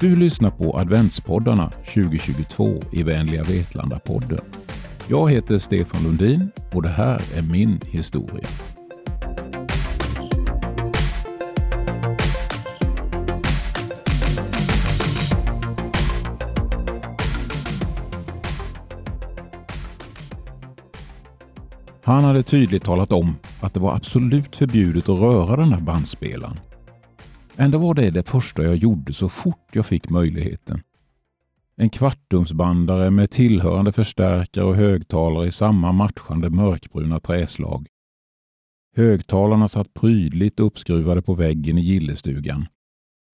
Du lyssnar på adventspoddarna 2022 i Vänliga Vetlanda-podden. Jag heter Stefan Lundin och det här är min historia. Han hade tydligt talat om att det var absolut förbjudet att röra den här bandspelaren. Ändå var det det första jag gjorde så fort jag fick möjligheten. En kvartumsbandare med tillhörande förstärkare och högtalare i samma matchande mörkbruna träslag. Högtalarna satt prydligt uppskruvade på väggen i gillestugan.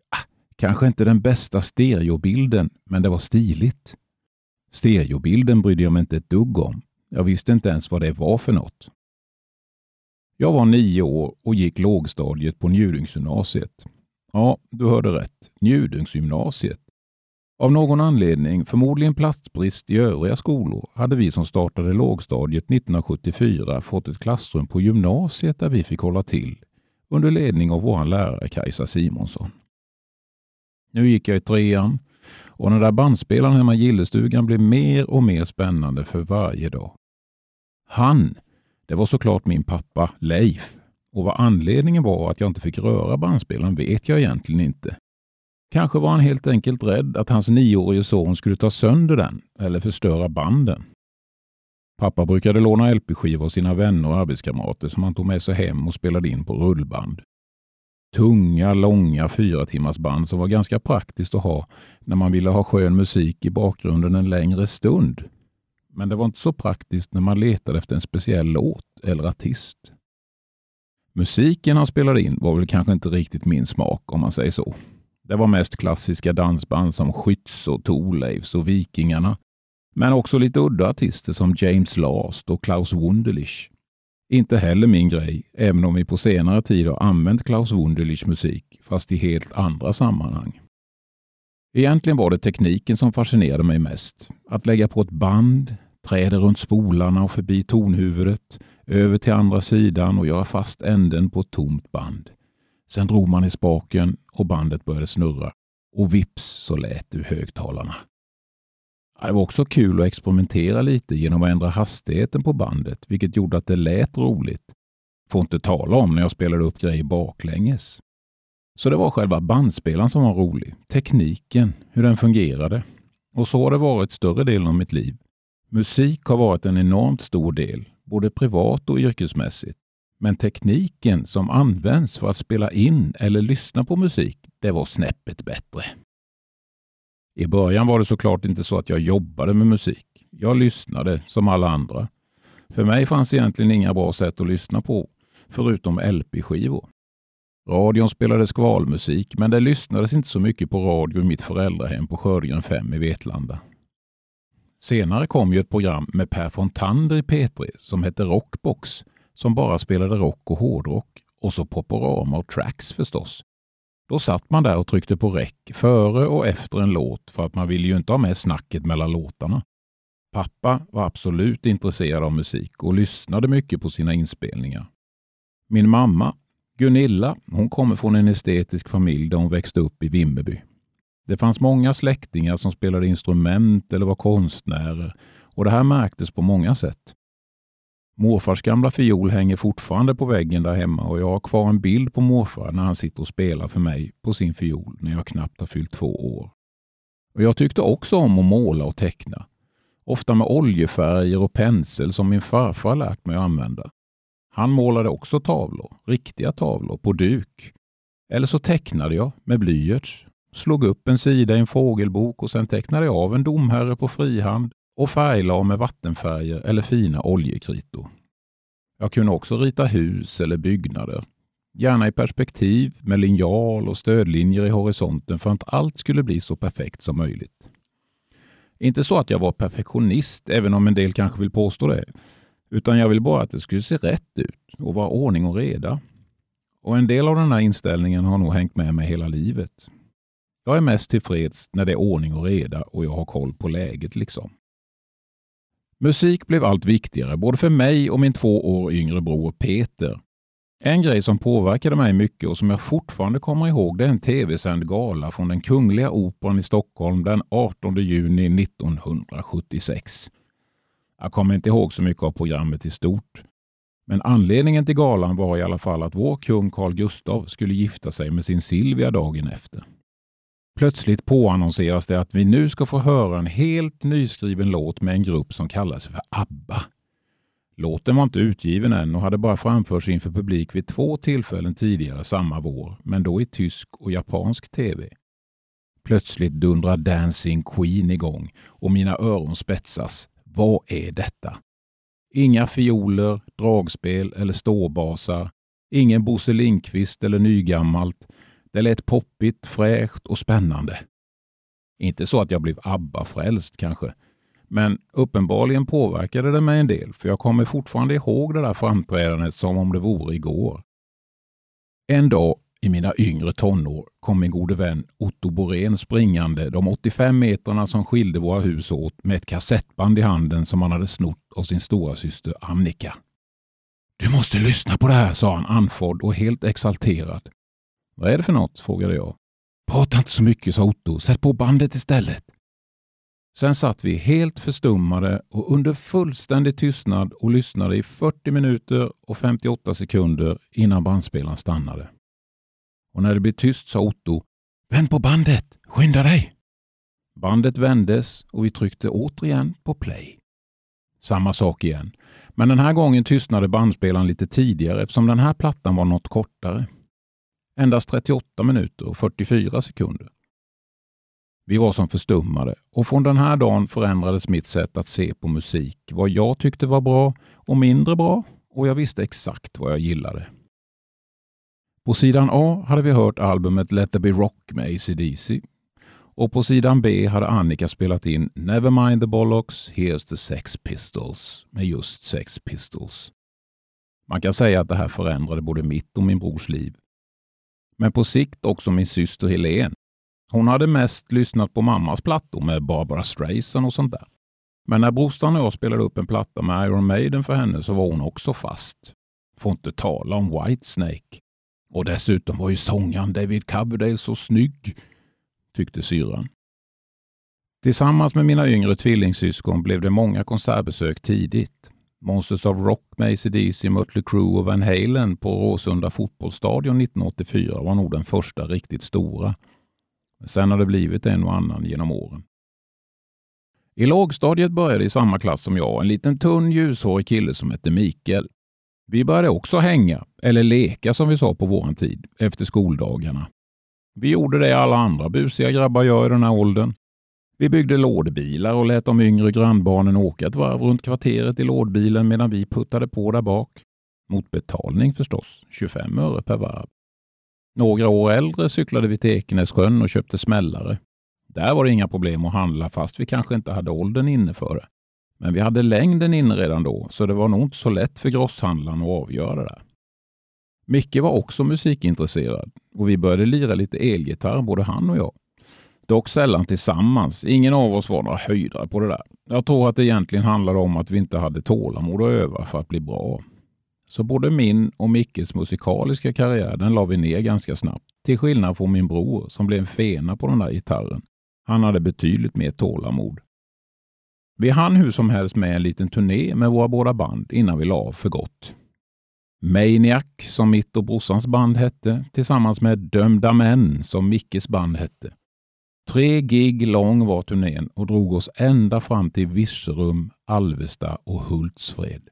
Ah, kanske inte den bästa stereobilden, men det var stiligt. Stereobilden brydde jag mig inte ett dugg om. Jag visste inte ens vad det var för något. Jag var nio år och gick lågstadiet på Njudungsgymnasiet. Ja, du hörde rätt. Njudungsgymnasiet. Av någon anledning, förmodligen platsbrist i övriga skolor, hade vi som startade lågstadiet 1974 fått ett klassrum på gymnasiet där vi fick hålla till under ledning av vår lärare Kajsa Simonsson. Nu gick jag i trean och den där bandspelaren hemma i gillestugan blev mer och mer spännande för varje dag. Han, det var såklart min pappa Leif. Och vad anledningen var att jag inte fick röra bandspelaren vet jag egentligen inte. Kanske var han helt enkelt rädd att hans nioårige son skulle ta sönder den eller förstöra banden. Pappa brukade låna LP-skivor av sina vänner och arbetskamrater som han tog med sig hem och spelade in på rullband. Tunga, långa fyra timmars band som var ganska praktiskt att ha när man ville ha skön musik i bakgrunden en längre stund. Men det var inte så praktiskt när man letade efter en speciell låt eller artist. Musiken han spelade in var väl kanske inte riktigt min smak om man säger så. Det var mest klassiska dansband som Skytts och Thorleifs och Vikingarna. Men också lite udda artister som James Last och Klaus Wunderlich. Inte heller min grej, även om vi på senare tid har använt Klaus Wunderlichs musik, fast i helt andra sammanhang. Egentligen var det tekniken som fascinerade mig mest. Att lägga på ett band, träda runt spolarna och förbi tonhuvudet, över till andra sidan och göra fast änden på ett tomt band. Sen drog man i spaken och bandet började snurra och vips så lät det ur högtalarna. Det var också kul att experimentera lite genom att ändra hastigheten på bandet, vilket gjorde att det lät roligt. Får inte tala om när jag spelade upp grejer baklänges. Så det var själva bandspelaren som var rolig. Tekniken, hur den fungerade. Och så har det varit större delen av mitt liv. Musik har varit en enormt stor del, både privat och yrkesmässigt. Men tekniken som används för att spela in eller lyssna på musik, det var snäppet bättre. I början var det såklart inte så att jag jobbade med musik. Jag lyssnade som alla andra. För mig fanns egentligen inga bra sätt att lyssna på, förutom LP-skivor. Radion spelade skvalmusik, men det lyssnades inte så mycket på radio i mitt föräldrahem på Sjögren 5 i Vetlanda. Senare kom ju ett program med Per Fontander i P3 som hette Rockbox, som bara spelade rock och hårdrock och så Poporama och Tracks förstås. Då satt man där och tryckte på räck före och efter en låt för att man ville ju inte ha med snacket mellan låtarna. Pappa var absolut intresserad av musik och lyssnade mycket på sina inspelningar. Min mamma, Gunilla, hon kommer från en estetisk familj där hon växte upp i Vimmerby. Det fanns många släktingar som spelade instrument eller var konstnärer och det här märktes på många sätt. Morfars gamla fiol hänger fortfarande på väggen där hemma och jag har kvar en bild på morfar när han sitter och spelar för mig på sin fiol när jag knappt har fyllt två år. Och Jag tyckte också om att måla och teckna. Ofta med oljefärger och pensel som min farfar lärt mig att använda. Han målade också tavlor, riktiga tavlor, på duk. Eller så tecknade jag med blyerts. Slog upp en sida i en fågelbok och sen tecknade jag av en domherre på frihand och färglade med vattenfärger eller fina oljekritor. Jag kunde också rita hus eller byggnader. Gärna i perspektiv med linjal och stödlinjer i horisonten för att allt skulle bli så perfekt som möjligt. Inte så att jag var perfektionist, även om en del kanske vill påstå det. Utan jag ville bara att det skulle se rätt ut och vara ordning och reda. Och en del av den här inställningen har nog hängt med mig hela livet. Jag är mest tillfreds när det är ordning och reda och jag har koll på läget liksom. Musik blev allt viktigare både för mig och min två år yngre bror Peter. En grej som påverkade mig mycket och som jag fortfarande kommer ihåg det är en tv-sänd gala från den Kungliga Operan i Stockholm den 18 juni 1976. Jag kommer inte ihåg så mycket av programmet i stort. Men anledningen till galan var i alla fall att vår kung Carl Gustav skulle gifta sig med sin Silvia dagen efter. Plötsligt påannonseras det att vi nu ska få höra en helt nyskriven låt med en grupp som kallar sig för ABBA. Låten var inte utgiven än och hade bara framförts inför publik vid två tillfällen tidigare samma vår, men då i tysk och japansk tv. Plötsligt dundrar Dancing Queen igång och mina öron spetsas. Vad är detta? Inga fioler, dragspel eller ståbasar. Ingen Bosse Lindqvist eller nygammalt. Det lät poppigt, fräscht och spännande. Inte så att jag blev ABBA-frälst kanske, men uppenbarligen påverkade det mig en del, för jag kommer fortfarande ihåg det där framträdandet som om det vore igår. En dag i mina yngre tonår kom min gode vän Otto Borén springande de 85 metrarna som skilde våra hus åt med ett kassettband i handen som han hade snott av sin stora syster Annika. Du måste lyssna på det här, sa han andfådd och helt exalterad. Vad är det för något? frågade jag. Prata inte så mycket, sa Otto. Sätt på bandet istället. Sen satt vi helt förstummade och under fullständig tystnad och lyssnade i 40 minuter och 58 sekunder innan bandspelaren stannade. Och när det blev tyst sa Otto Vänd på bandet! Skynda dig! Bandet vändes och vi tryckte återigen på play. Samma sak igen. Men den här gången tystnade bandspelaren lite tidigare eftersom den här plattan var något kortare. Endast 38 minuter och 44 sekunder. Vi var som förstummade och från den här dagen förändrades mitt sätt att se på musik. Vad jag tyckte var bra och mindre bra och jag visste exakt vad jag gillade. På sidan A hade vi hört albumet Let There Be Rock med ACDC och på sidan B hade Annika spelat in Nevermind the Bollocks, Here's the Sex Pistols med just Sex Pistols. Man kan säga att det här förändrade både mitt och min brors liv. Men på sikt också min syster Helene hon hade mest lyssnat på mammas plattor med Barbara Streisand och sånt där. Men när brorsan och jag spelade upp en platta med Iron Maiden för henne så var hon också fast. Får inte tala om Whitesnake. Och dessutom var ju sångaren David Coverdale så snygg, tyckte syrran. Tillsammans med mina yngre tvillingsyskon blev det många konsertbesök tidigt. Monsters of Rock med ACDC, Mötley Crüe och Van Halen på Råsunda fotbollsstadion 1984 var nog den första riktigt stora. Men Sen har det blivit en och annan genom åren. I lågstadiet började i samma klass som jag en liten tunn ljushårig kille som hette Mikael. Vi började också hänga, eller leka som vi sa på våran tid, efter skoldagarna. Vi gjorde det alla andra busiga grabbar gör i den här åldern. Vi byggde lådbilar och lät de yngre grannbarnen åka ett varv runt kvarteret i lådbilen medan vi puttade på där bak. Mot betalning förstås, 25 öre per varv. Några år äldre cyklade vi till Ekenässjön och köpte smällare. Där var det inga problem att handla fast vi kanske inte hade åldern inne för det. Men vi hade längden inne redan då, så det var nog inte så lätt för grosshandlaren att avgöra det. Micke var också musikintresserad och vi började lira lite elgitarr, både han och jag. Dock sällan tillsammans. Ingen av oss var några höjdare på det där. Jag tror att det egentligen handlade om att vi inte hade tålamod att öva för att bli bra. Så både min och Mickes musikaliska karriär den la vi ner ganska snabbt. Till skillnad från min bror som blev en fena på den där gitarren. Han hade betydligt mer tålamod. Vi hann hur som helst med en liten turné med våra båda band innan vi la av för gott. Maniac, som mitt och brorsans band hette, tillsammans med Dömda män, som Mickes band hette. Tre gig lång var turnén och drog oss ända fram till Virserum, Alvesta och Hultsfred.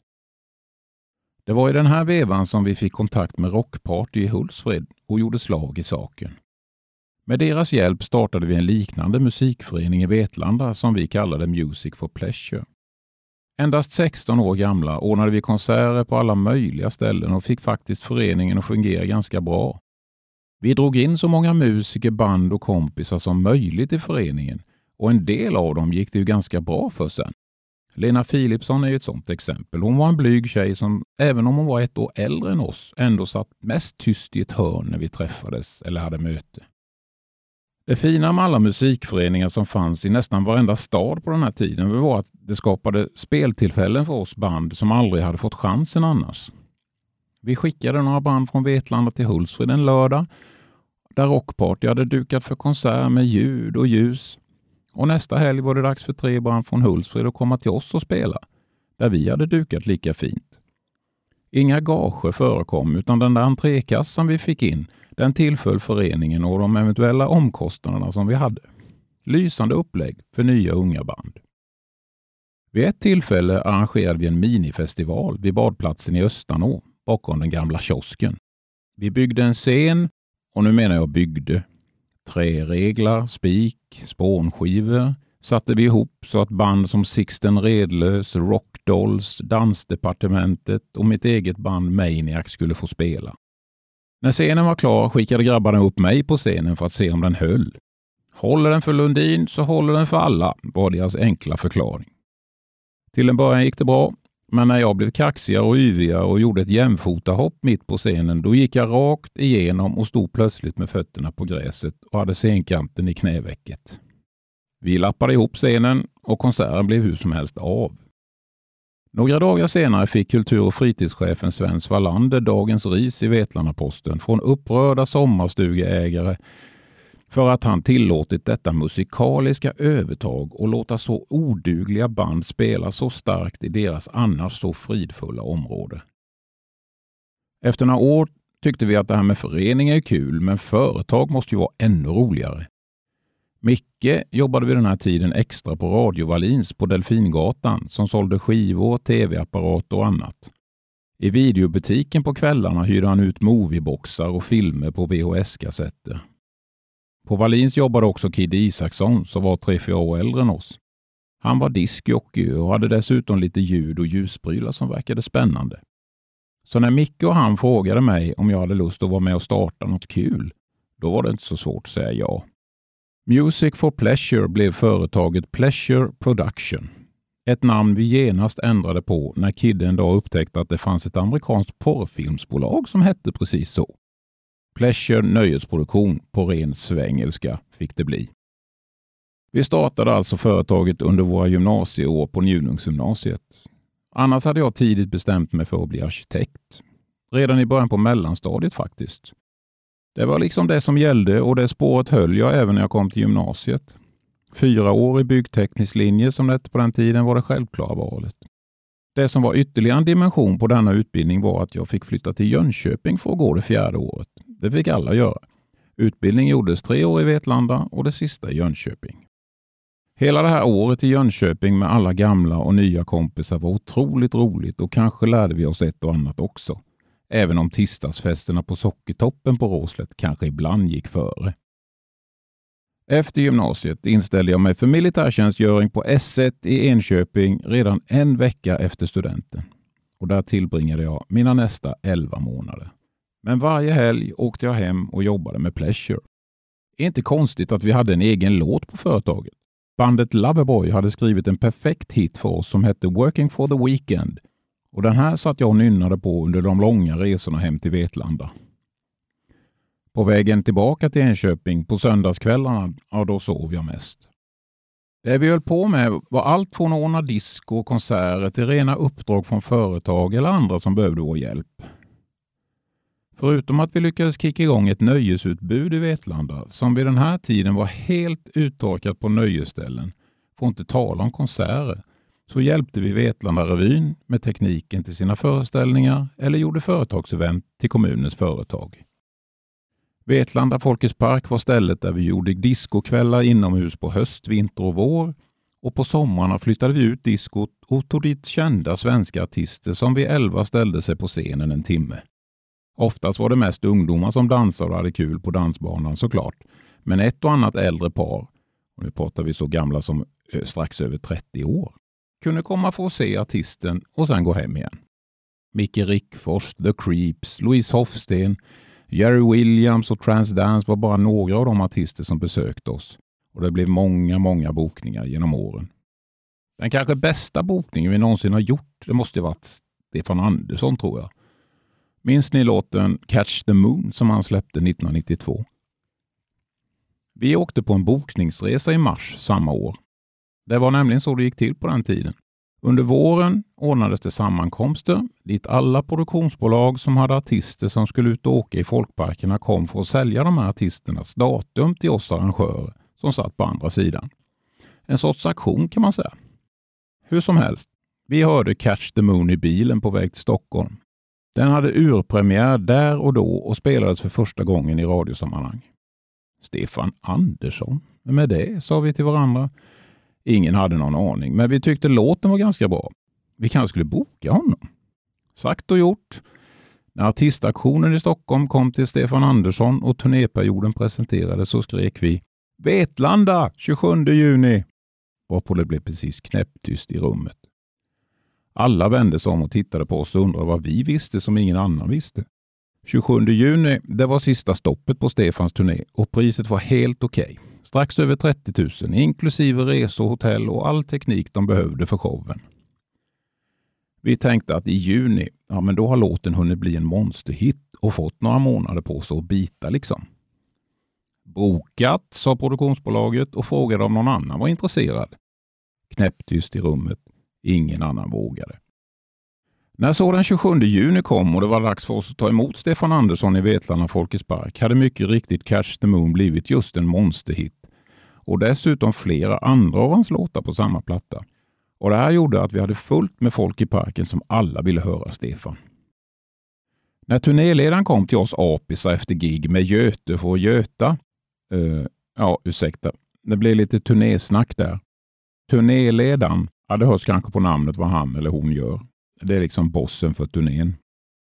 Det var i den här vevan som vi fick kontakt med Rockparty i Hultsfred och gjorde slag i saken. Med deras hjälp startade vi en liknande musikförening i Vetlanda som vi kallade Music for Pleasure. Endast 16 år gamla ordnade vi konserter på alla möjliga ställen och fick faktiskt föreningen att fungera ganska bra. Vi drog in så många musiker, band och kompisar som möjligt i föreningen och en del av dem gick det ju ganska bra för sen. Lena Philipsson är ju ett sådant exempel. Hon var en blyg tjej som, även om hon var ett år äldre än oss, ändå satt mest tyst i ett hörn när vi träffades eller hade möte. Det fina med alla musikföreningar som fanns i nästan varenda stad på den här tiden var att det skapade speltillfällen för oss band som aldrig hade fått chansen annars. Vi skickade några band från Vetlanda till Hultsfred en lördag där Rockparty hade dukat för konsert med ljud och ljus. Och nästa helg var det dags för Trebrand från Hultsfred att komma till oss och spela, där vi hade dukat lika fint. Inga gager förekom utan den där entrékassan vi fick in, den tillföll föreningen och de eventuella omkostnaderna som vi hade. Lysande upplägg för nya unga band. Vid ett tillfälle arrangerade vi en minifestival vid badplatsen i Östanå bakom den gamla kiosken. Vi byggde en scen och nu menar jag byggde. Träreglar, spik, spånskivor satte vi ihop så att band som Sixten Redlös, Rockdolls, Dansdepartementet och mitt eget band Maniac skulle få spela. När scenen var klar skickade grabbarna upp mig på scenen för att se om den höll. Håller den för Lundin så håller den för alla, var deras enkla förklaring. Till en början gick det bra, men när jag blev kaxigare och yvigare och gjorde ett jämfotahopp mitt på scenen, då gick jag rakt igenom och stod plötsligt med fötterna på gräset och hade scenkanten i knävecket. Vi lappade ihop scenen och konserten blev hur som helst av. Några dagar senare fick kultur och fritidschefen Sven Svalander dagens ris i Vetlanda-Posten från upprörda sommarstugeägare för att han tillåtit detta musikaliska övertag och låta så odugliga band spela så starkt i deras annars så fridfulla område. Efter några år tyckte vi att det här med föreningar är kul, men företag måste ju vara ännu roligare. Micke jobbade vid den här tiden extra på Radio Valins på Delfingatan som sålde skivor, tv-apparater och annat. I videobutiken på kvällarna hyrde han ut movieboxar och filmer på VHS-kassetter. På Valins jobbade också Kidde Isaksson som var tre fyra år äldre än oss. Han var diskjockey och hade dessutom lite ljud och ljusprylar som verkade spännande. Så när Micke och han frågade mig om jag hade lust att vara med och starta något kul, då var det inte så svårt att säga ja. Music for Pleasure blev företaget Pleasure Production. Ett namn vi genast ändrade på när Kidde en dag upptäckte att det fanns ett amerikanskt porrfilmsbolag som hette precis så. Pleasure nöjesproduktion på ren svengelska fick det bli. Vi startade alltså företaget under våra gymnasieår på Njunungsgymnasiet. Annars hade jag tidigt bestämt mig för att bli arkitekt. Redan i början på mellanstadiet faktiskt. Det var liksom det som gällde och det spåret höll jag även när jag kom till gymnasiet. Fyra år i byggteknisk linje som det på den tiden var det självklara valet. Det som var ytterligare en dimension på denna utbildning var att jag fick flytta till Jönköping för att gå det fjärde året. Det fick alla göra. Utbildning gjordes tre år i Vetlanda och det sista i Jönköping. Hela det här året i Jönköping med alla gamla och nya kompisar var otroligt roligt och kanske lärde vi oss ett och annat också. Även om tisdagsfesterna på Sockertoppen på Råslet kanske ibland gick före. Efter gymnasiet inställde jag mig för militärtjänstgöring på S1 i Enköping redan en vecka efter studenten. Och där tillbringade jag mina nästa 11 månader. Men varje helg åkte jag hem och jobbade med Pleasure. Inte konstigt att vi hade en egen låt på företaget. Bandet Loverboy hade skrivit en perfekt hit för oss som hette Working for the Weekend. Och den här satt jag och nynnade på under de långa resorna hem till Vetlanda. På vägen tillbaka till Enköping på söndagskvällarna, ja då sov jag mest. Det vi höll på med var allt från att ordna disco och konserter till rena uppdrag från företag eller andra som behövde vår hjälp. Förutom att vi lyckades kicka igång ett nöjesutbud i Vetlanda som vid den här tiden var helt uttorkat på nöjesställen, får inte tala om konserter, så hjälpte vi Vetlanda Revyn med tekniken till sina föreställningar eller gjorde företagsevent till kommunens företag. Vetlanda Folkets park var stället där vi gjorde diskokvällar inomhus på höst, vinter och vår och på sommarna flyttade vi ut diskot och tog dit kända svenska artister som vid elva ställde sig på scenen en timme. Oftast var det mest ungdomar som dansade och hade kul på dansbanan såklart. Men ett och annat äldre par, och nu pratar vi så gamla som eh, strax över 30 år, kunde komma för att se artisten och sen gå hem igen. Micke Rickfors, The Creeps, Louise Hofsten, Jerry Williams och Transdance var bara några av de artister som besökte oss och det blev många, många bokningar genom åren. Den kanske bästa bokningen vi någonsin har gjort, det måste ha varit Stefan Andersson tror jag. Minns ni låten Catch the Moon som han släppte 1992? Vi åkte på en bokningsresa i mars samma år. Det var nämligen så det gick till på den tiden. Under våren ordnades det sammankomster dit alla produktionsbolag som hade artister som skulle ut och åka i folkparkerna kom för att sälja de här artisternas datum till oss arrangörer som satt på andra sidan. En sorts aktion kan man säga. Hur som helst, vi hörde Catch the Moon i bilen på väg till Stockholm. Den hade urpremiär där och då och spelades för första gången i radiosammanhang. Stefan Andersson, vem är det? sa vi till varandra. Ingen hade någon aning, men vi tyckte låten var ganska bra. Vi kanske skulle boka honom. Sagt och gjort. När artistaktionen i Stockholm kom till Stefan Andersson och turnéperioden presenterades så skrek vi Vetlanda 27 juni! Varpå det blev precis knäpptyst i rummet. Alla vände sig om och tittade på oss och undrade vad vi visste som ingen annan visste. 27 juni, det var sista stoppet på Stefans turné och priset var helt okej. Okay. Strax över 30 000 inklusive resor, hotell och all teknik de behövde för showen. Vi tänkte att i juni, ja men då har låten hunnit bli en monsterhit och fått några månader på sig att bita liksom. Bokat, sa produktionsbolaget och frågade om någon annan var intresserad. Knäpptyst i rummet. Ingen annan vågade. När så den 27 juni kom och det var dags för oss att ta emot Stefan Andersson i Vetlanda Folkets Park hade mycket riktigt Catch the Moon blivit just en monsterhit. Och dessutom flera andra av hans låtar på samma platta. Och Det här gjorde att vi hade fullt med folk i parken som alla ville höra Stefan. När turnéledaren kom till oss apisar efter gig med Göte för att Göta, uh, ja ursäkta, det blev lite turnésnack där. Turnéledaren, ja det hörs kanske på namnet vad han eller hon gör. Det är liksom bossen för turnén.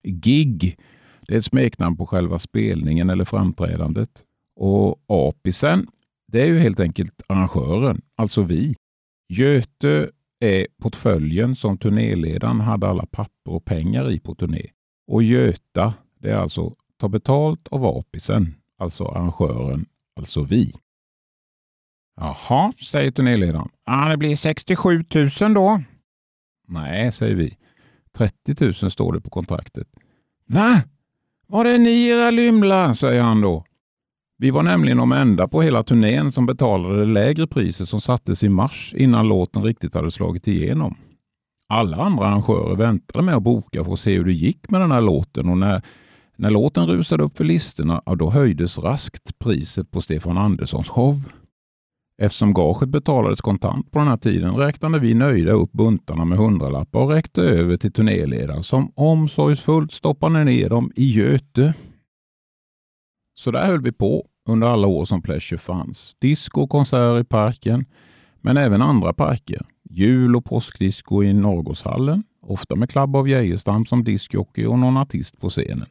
Gig, det är ett smeknamn på själva spelningen eller framträdandet. Och apisen, det är ju helt enkelt arrangören, alltså vi. Göte är portföljen som turnéledaren hade alla papper och pengar i på turné. Och Göta, det är alltså ta betalt av apisen, alltså arrangören, alltså vi. Jaha, säger turnéledaren. Ja, det blir 67 000 då. Nej, säger vi. 30 000 står det på kontraktet. Va? Var är ni era lymlar? säger han då. Vi var nämligen de enda på hela turnén som betalade det lägre priset som sattes i mars innan låten riktigt hade slagit igenom. Alla andra arrangörer väntade med att boka för att se hur det gick med den här låten och när, när låten rusade upp för listorna, ja, då höjdes raskt priset på Stefan Anderssons show. Eftersom gaget betalades kontant på den här tiden räknade vi nöjda upp buntarna med hundralappar och räckte över till turnéledaren som omsorgsfullt stoppade ner dem i Göte. Så där höll vi på under alla år som Pleasure fanns. Disco och konserter i parken, men även andra parker. Jul och påskdisco i Norrgårdshallen, ofta med Club av Geijerstam som diskjockey och någon artist på scenen.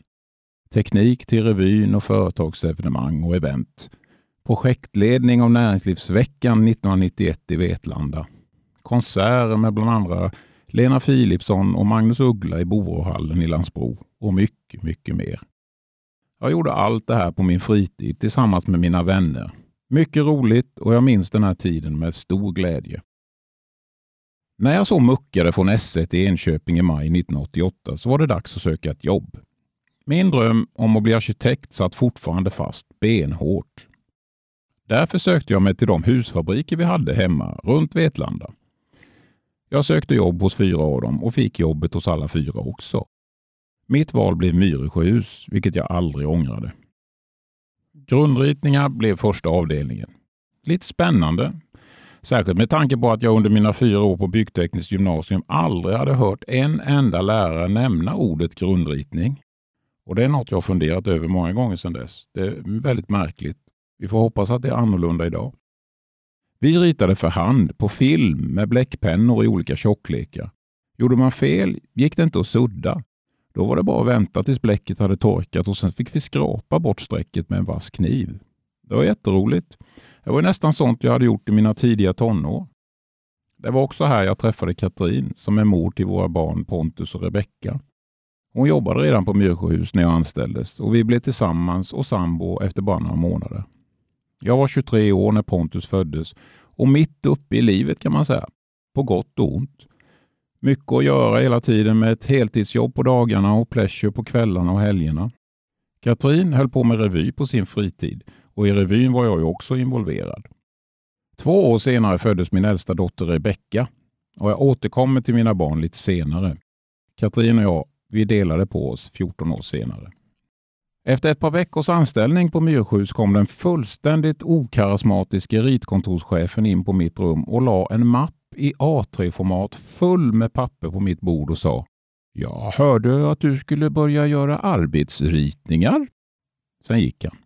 Teknik till revyn och företagsevenemang och event projektledning av Näringslivsveckan 1991 i Vetlanda. Konserter med bland andra Lena Philipsson och Magnus Uggla i Boråhallen i Landsbro och mycket, mycket mer. Jag gjorde allt det här på min fritid tillsammans med mina vänner. Mycket roligt och jag minns den här tiden med stor glädje. När jag så muckade från S1 i Enköping i maj 1988 så var det dags att söka ett jobb. Min dröm om att bli arkitekt satt fortfarande fast benhårt. Därför sökte jag mig till de husfabriker vi hade hemma runt Vetlanda. Jag sökte jobb hos fyra av dem och fick jobbet hos alla fyra också. Mitt val blev Myresjöhus, vilket jag aldrig ångrade. Grundritningar blev första avdelningen. Lite spännande. Särskilt med tanke på att jag under mina fyra år på byggtekniskt gymnasium aldrig hade hört en enda lärare nämna ordet grundritning. Och Det är något jag funderat över många gånger sedan dess. Det är väldigt märkligt vi får hoppas att det är annorlunda idag. Vi ritade för hand på film med bläckpennor i olika tjocklekar. Gjorde man fel gick det inte att sudda. Då var det bara att vänta tills bläcket hade torkat och sen fick vi skrapa bort strecket med en vass kniv. Det var jätteroligt. Det var nästan sånt jag hade gjort i mina tidiga tonår. Det var också här jag träffade Katrin som är mor till våra barn Pontus och Rebecka. Hon jobbade redan på Myrsjöhus när jag anställdes och vi blev tillsammans och sambo efter bara några månader. Jag var 23 år när Pontus föddes och mitt uppe i livet kan man säga. På gott och ont. Mycket att göra hela tiden med ett heltidsjobb på dagarna och pleasure på kvällarna och helgerna. Katrin höll på med revy på sin fritid och i revyn var jag ju också involverad. Två år senare föddes min äldsta dotter Rebecka. Och jag återkommer till mina barn lite senare. Katrin och jag, vi delade på oss 14 år senare. Efter ett par veckors anställning på Myrsjus kom den fullständigt okarismatiske ritkontorschefen in på mitt rum och la en mapp i A3-format full med papper på mitt bord och sa Jag hörde att du skulle börja göra arbetsritningar. Sen gick han.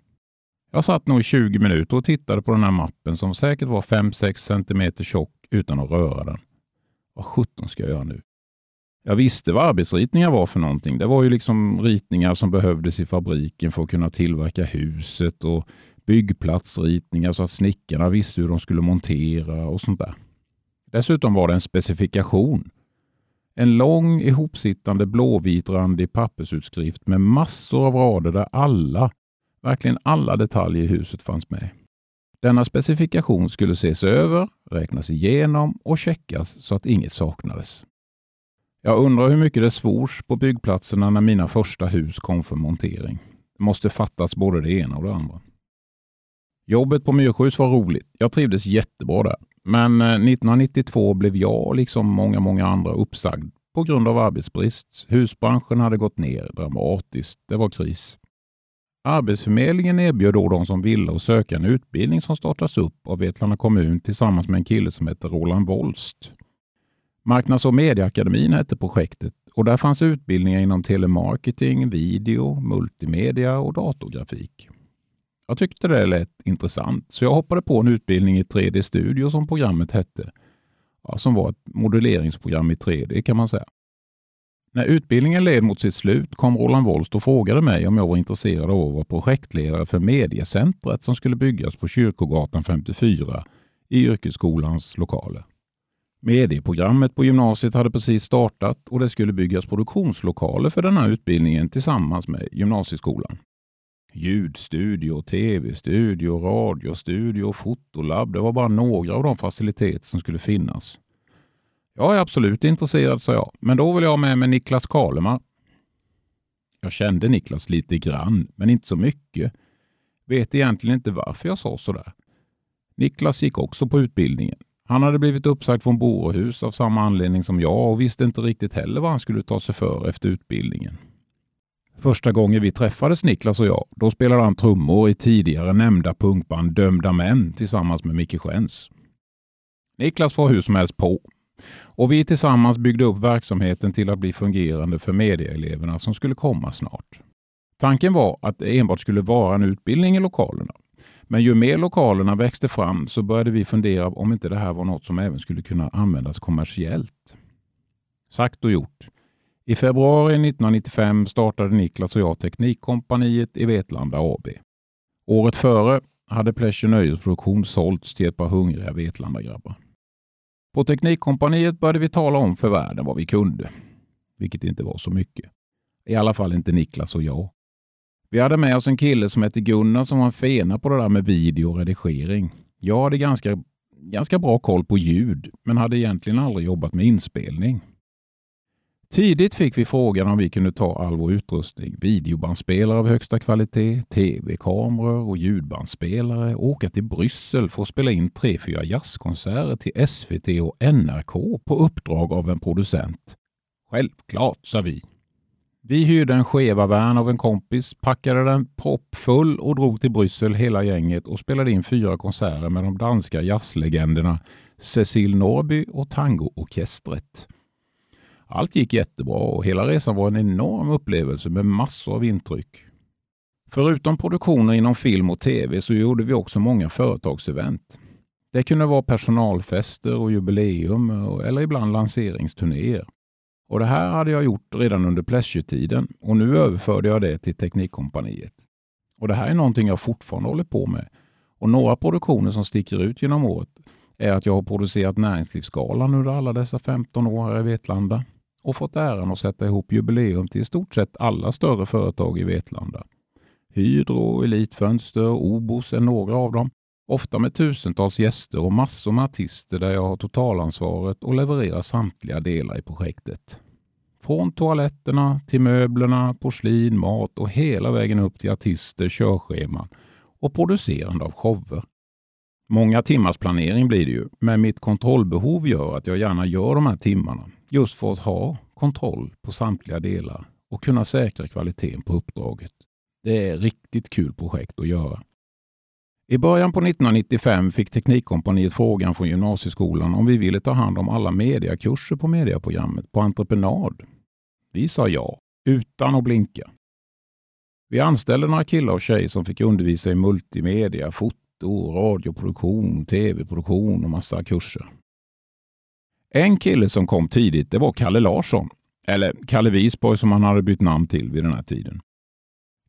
Jag satt nog i 20 minuter och tittade på den här mappen som säkert var 5-6 cm tjock utan att röra den. Vad sjutton ska jag göra nu? Jag visste vad arbetsritningar var för någonting. Det var ju liksom ritningar som behövdes i fabriken för att kunna tillverka huset och byggplatsritningar så att snickarna visste hur de skulle montera och sånt där. Dessutom var det en specifikation. En lång ihopsittande blåvitrandig pappersutskrift med massor av rader där alla, verkligen alla detaljer i huset fanns med. Denna specifikation skulle ses över, räknas igenom och checkas så att inget saknades. Jag undrar hur mycket det svors på byggplatserna när mina första hus kom för montering. Det måste fattats både det ena och det andra. Jobbet på Myrsjus var roligt. Jag trivdes jättebra där. Men eh, 1992 blev jag, liksom många, många andra, uppsagd på grund av arbetsbrist. Husbranschen hade gått ner dramatiskt. Det var kris. Arbetsförmedlingen erbjöd då de som ville att söka en utbildning som startas upp av Vetlanda kommun tillsammans med en kille som heter Roland Wolst. Marknads och medieakademin hette projektet och där fanns utbildningar inom telemarketing, video, multimedia och datorgrafik. Jag tyckte det lät intressant så jag hoppade på en utbildning i 3D Studio som programmet hette. Ja, som var ett modelleringsprogram i 3D kan man säga. När utbildningen led mot sitt slut kom Roland Wolst och frågade mig om jag var intresserad av att vara projektledare för mediecentret som skulle byggas på Kyrkogatan 54 i yrkesskolans lokaler. Medieprogrammet på gymnasiet hade precis startat och det skulle byggas produktionslokaler för den här utbildningen tillsammans med gymnasieskolan. Ljudstudio, tv-studio, radiostudio och fotolabb. Det var bara några av de faciliteter som skulle finnas. Jag är absolut intresserad, sa jag, men då vill jag ha med mig Niklas Karlemar. Jag kände Niklas lite grann, men inte så mycket. Vet egentligen inte varför jag sa sådär. Niklas gick också på utbildningen. Han hade blivit uppsagd från Borehus av samma anledning som jag och visste inte riktigt heller vad han skulle ta sig för efter utbildningen. Första gången vi träffades Niklas och jag, då spelade han trummor i tidigare nämnda punkband Dömda Män tillsammans med Micke Schens. Niklas var hur som helst på och vi tillsammans byggde upp verksamheten till att bli fungerande för medieeleverna som skulle komma snart. Tanken var att det enbart skulle vara en utbildning i lokalerna. Men ju mer lokalerna växte fram så började vi fundera om inte det här var något som även skulle kunna användas kommersiellt. Sagt och gjort. I februari 1995 startade Niklas och jag Teknikkompaniet i Vetlanda AB. Året före hade Pleasure Nöjesproduktion sålts till ett par hungriga Vetlanda-grabbar. På Teknikkompaniet började vi tala om för världen vad vi kunde, vilket inte var så mycket. I alla fall inte Niklas och jag. Vi hade med oss en kille som hette Gunnar som var en fena på det där med video och redigering. Jag hade ganska, ganska bra koll på ljud, men hade egentligen aldrig jobbat med inspelning. Tidigt fick vi frågan om vi kunde ta all vår utrustning, videobandspelare av högsta kvalitet, tv-kameror och ljudbandspelare och åka till Bryssel för att spela in tre, fyra jazzkonserter till SVT och NRK på uppdrag av en producent. Självklart, sa vi. Vi hyrde en Cheva-van av en kompis, packade den proppfull och drog till Bryssel hela gänget och spelade in fyra konserter med de danska jazzlegenderna Cecil Norby och Tangoorkestret. Allt gick jättebra och hela resan var en enorm upplevelse med massor av intryck. Förutom produktioner inom film och tv så gjorde vi också många företagsevent. Det kunde vara personalfester och jubileum eh, eller ibland lanseringsturnéer. Och Det här hade jag gjort redan under Pleasure-tiden och nu överförde jag det till Teknikkompaniet. Och Det här är någonting jag fortfarande håller på med. Och Några produktioner som sticker ut genom året är att jag har producerat Näringslivsgalan under alla dessa 15 år här i Vetlanda och fått äran att sätta ihop jubileum till i stort sett alla större företag i Vetlanda. Hydro, Elitfönster och Obos är några av dem. Ofta med tusentals gäster och massor med artister där jag har totalansvaret och levererar samtliga delar i projektet. Från toaletterna till möblerna, porslin, mat och hela vägen upp till artister, körscheman och producerande av shower. Många timmars planering blir det ju, men mitt kontrollbehov gör att jag gärna gör de här timmarna. Just för att ha kontroll på samtliga delar och kunna säkra kvaliteten på uppdraget. Det är ett riktigt kul projekt att göra. I början på 1995 fick Teknikkompaniet frågan från gymnasieskolan om vi ville ta hand om alla mediakurser på mediaprogrammet på entreprenad. Vi sa ja, utan att blinka. Vi anställde några killar och tjejer som fick undervisa i multimedia, foto, radioproduktion, tv-produktion och massa kurser. En kille som kom tidigt det var Kalle Larsson, eller Kalle Wisborg som han hade bytt namn till vid den här tiden.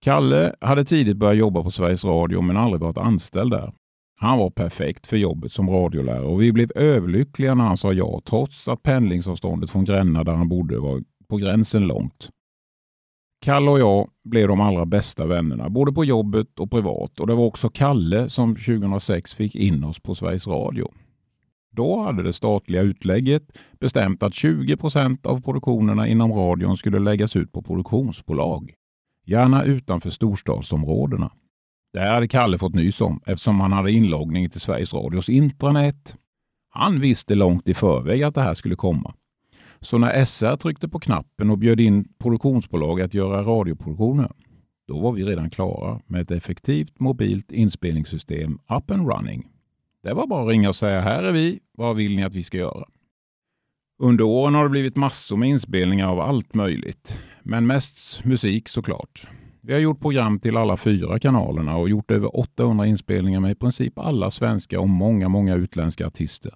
Kalle hade tidigt börjat jobba på Sveriges Radio men aldrig varit anställd där. Han var perfekt för jobbet som radiolärare och vi blev överlyckliga när han sa ja trots att pendlingsavståndet från Gränna där han bodde var på gränsen långt. Kalle och jag blev de allra bästa vännerna, både på jobbet och privat. Och det var också Kalle som 2006 fick in oss på Sveriges Radio. Då hade det statliga utlägget bestämt att 20 procent av produktionerna inom radion skulle läggas ut på produktionsbolag. Gärna utanför storstadsområdena. Det hade Kalle fått nys om eftersom han hade inloggning till Sveriges Radios intranät. Han visste långt i förväg att det här skulle komma. Så när SR tryckte på knappen och bjöd in produktionsbolag att göra radioproduktioner, då var vi redan klara med ett effektivt mobilt inspelningssystem up and running. Det var bara att ringa och säga här är vi, vad vill ni att vi ska göra? Under åren har det blivit massor med inspelningar av allt möjligt, men mest musik såklart. Vi har gjort program till alla fyra kanalerna och gjort över 800 inspelningar med i princip alla svenska och många, många utländska artister.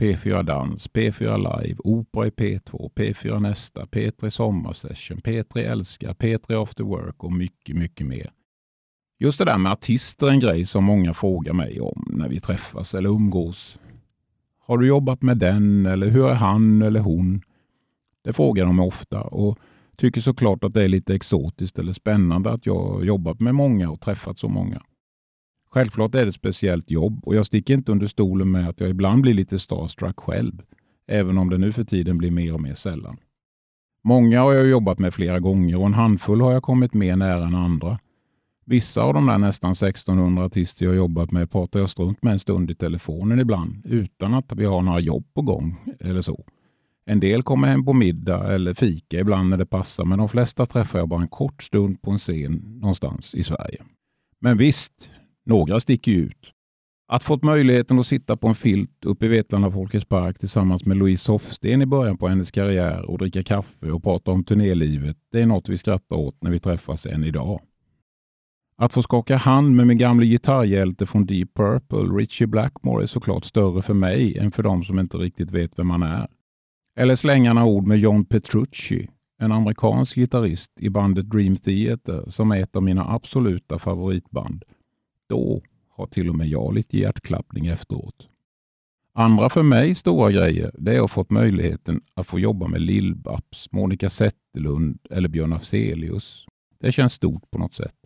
P4 Dans, P4 Live, Opera i P2, P4 Nästa, P3 Sommarsession, P3 Älska, P3 After Work och mycket, mycket mer. Just det där med artister är en grej som många frågar mig om när vi träffas eller umgås. Har du jobbat med den eller hur är han eller hon? Det frågar de mig ofta och tycker såklart att det är lite exotiskt eller spännande att jag jobbat med många och träffat så många. Självklart är det ett speciellt jobb och jag sticker inte under stolen med att jag ibland blir lite starstruck själv, även om det nu för tiden blir mer och mer sällan. Många har jag jobbat med flera gånger och en handfull har jag kommit mer nära än andra. Vissa av de där nästan 1600 artister jag jobbat med pratar jag strunt med en stund i telefonen ibland utan att vi har några jobb på gång eller så. En del kommer hem på middag eller fika ibland när det passar men de flesta träffar jag bara en kort stund på en scen någonstans i Sverige. Men visst, några sticker ju ut. Att fått möjligheten att sitta på en filt uppe i Vetlanda Folkets Park tillsammans med Louise Hofsten i början på hennes karriär och dricka kaffe och prata om turnélivet, det är något vi skrattar åt när vi träffas än idag. Att få skaka hand med min gamle gitarrhjälte från Deep Purple, Richie Blackmore, är såklart större för mig än för de som inte riktigt vet vem han är. Eller slänga några ord med John Petrucci, en amerikansk gitarrist i bandet Dream Theater som är ett av mina absoluta favoritband då har till och med jag lite hjärtklappning efteråt. Andra för mig stora grejer det är att ha fått möjligheten att få jobba med Lill-Babs, Monica Zetterlund eller Björn Afzelius. Det känns stort på något sätt.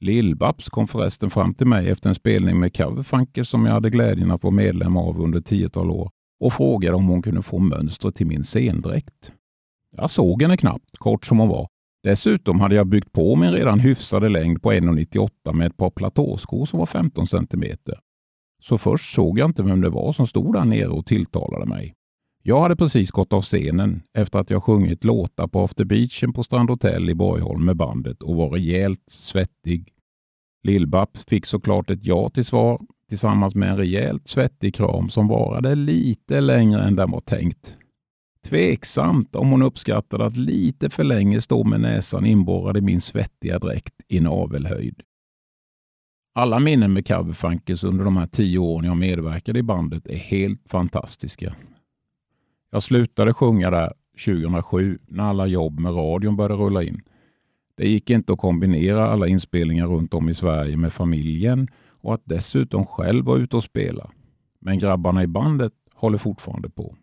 Lill-Babs kom förresten fram till mig efter en spelning med Coverfunker som jag hade glädjen att vara medlem av under ett tiotal år och frågade om hon kunde få mönstret till min scendräkt. Jag såg henne knappt, kort som hon var, Dessutom hade jag byggt på min redan hyfsade längd på 1,98 med ett par platåskor som var 15 cm. Så först såg jag inte vem det var som stod där nere och tilltalade mig. Jag hade precis gått av scenen efter att jag sjungit låtar på After Beachen på Strand Hotel i Borgholm med bandet och var rejält svettig. Lill-Babs fick såklart ett ja till svar tillsammans med en rejält svettig kram som varade lite längre än den var tänkt. Tveksamt om hon uppskattade att lite för länge stå med näsan inborrad i min svettiga dräkt i navelhöjd. Alla minnen med Coverfunkers under de här tio åren jag medverkade i bandet är helt fantastiska. Jag slutade sjunga där 2007 när alla jobb med radion började rulla in. Det gick inte att kombinera alla inspelningar runt om i Sverige med familjen och att dessutom själv vara ute och spela. Men grabbarna i bandet håller fortfarande på.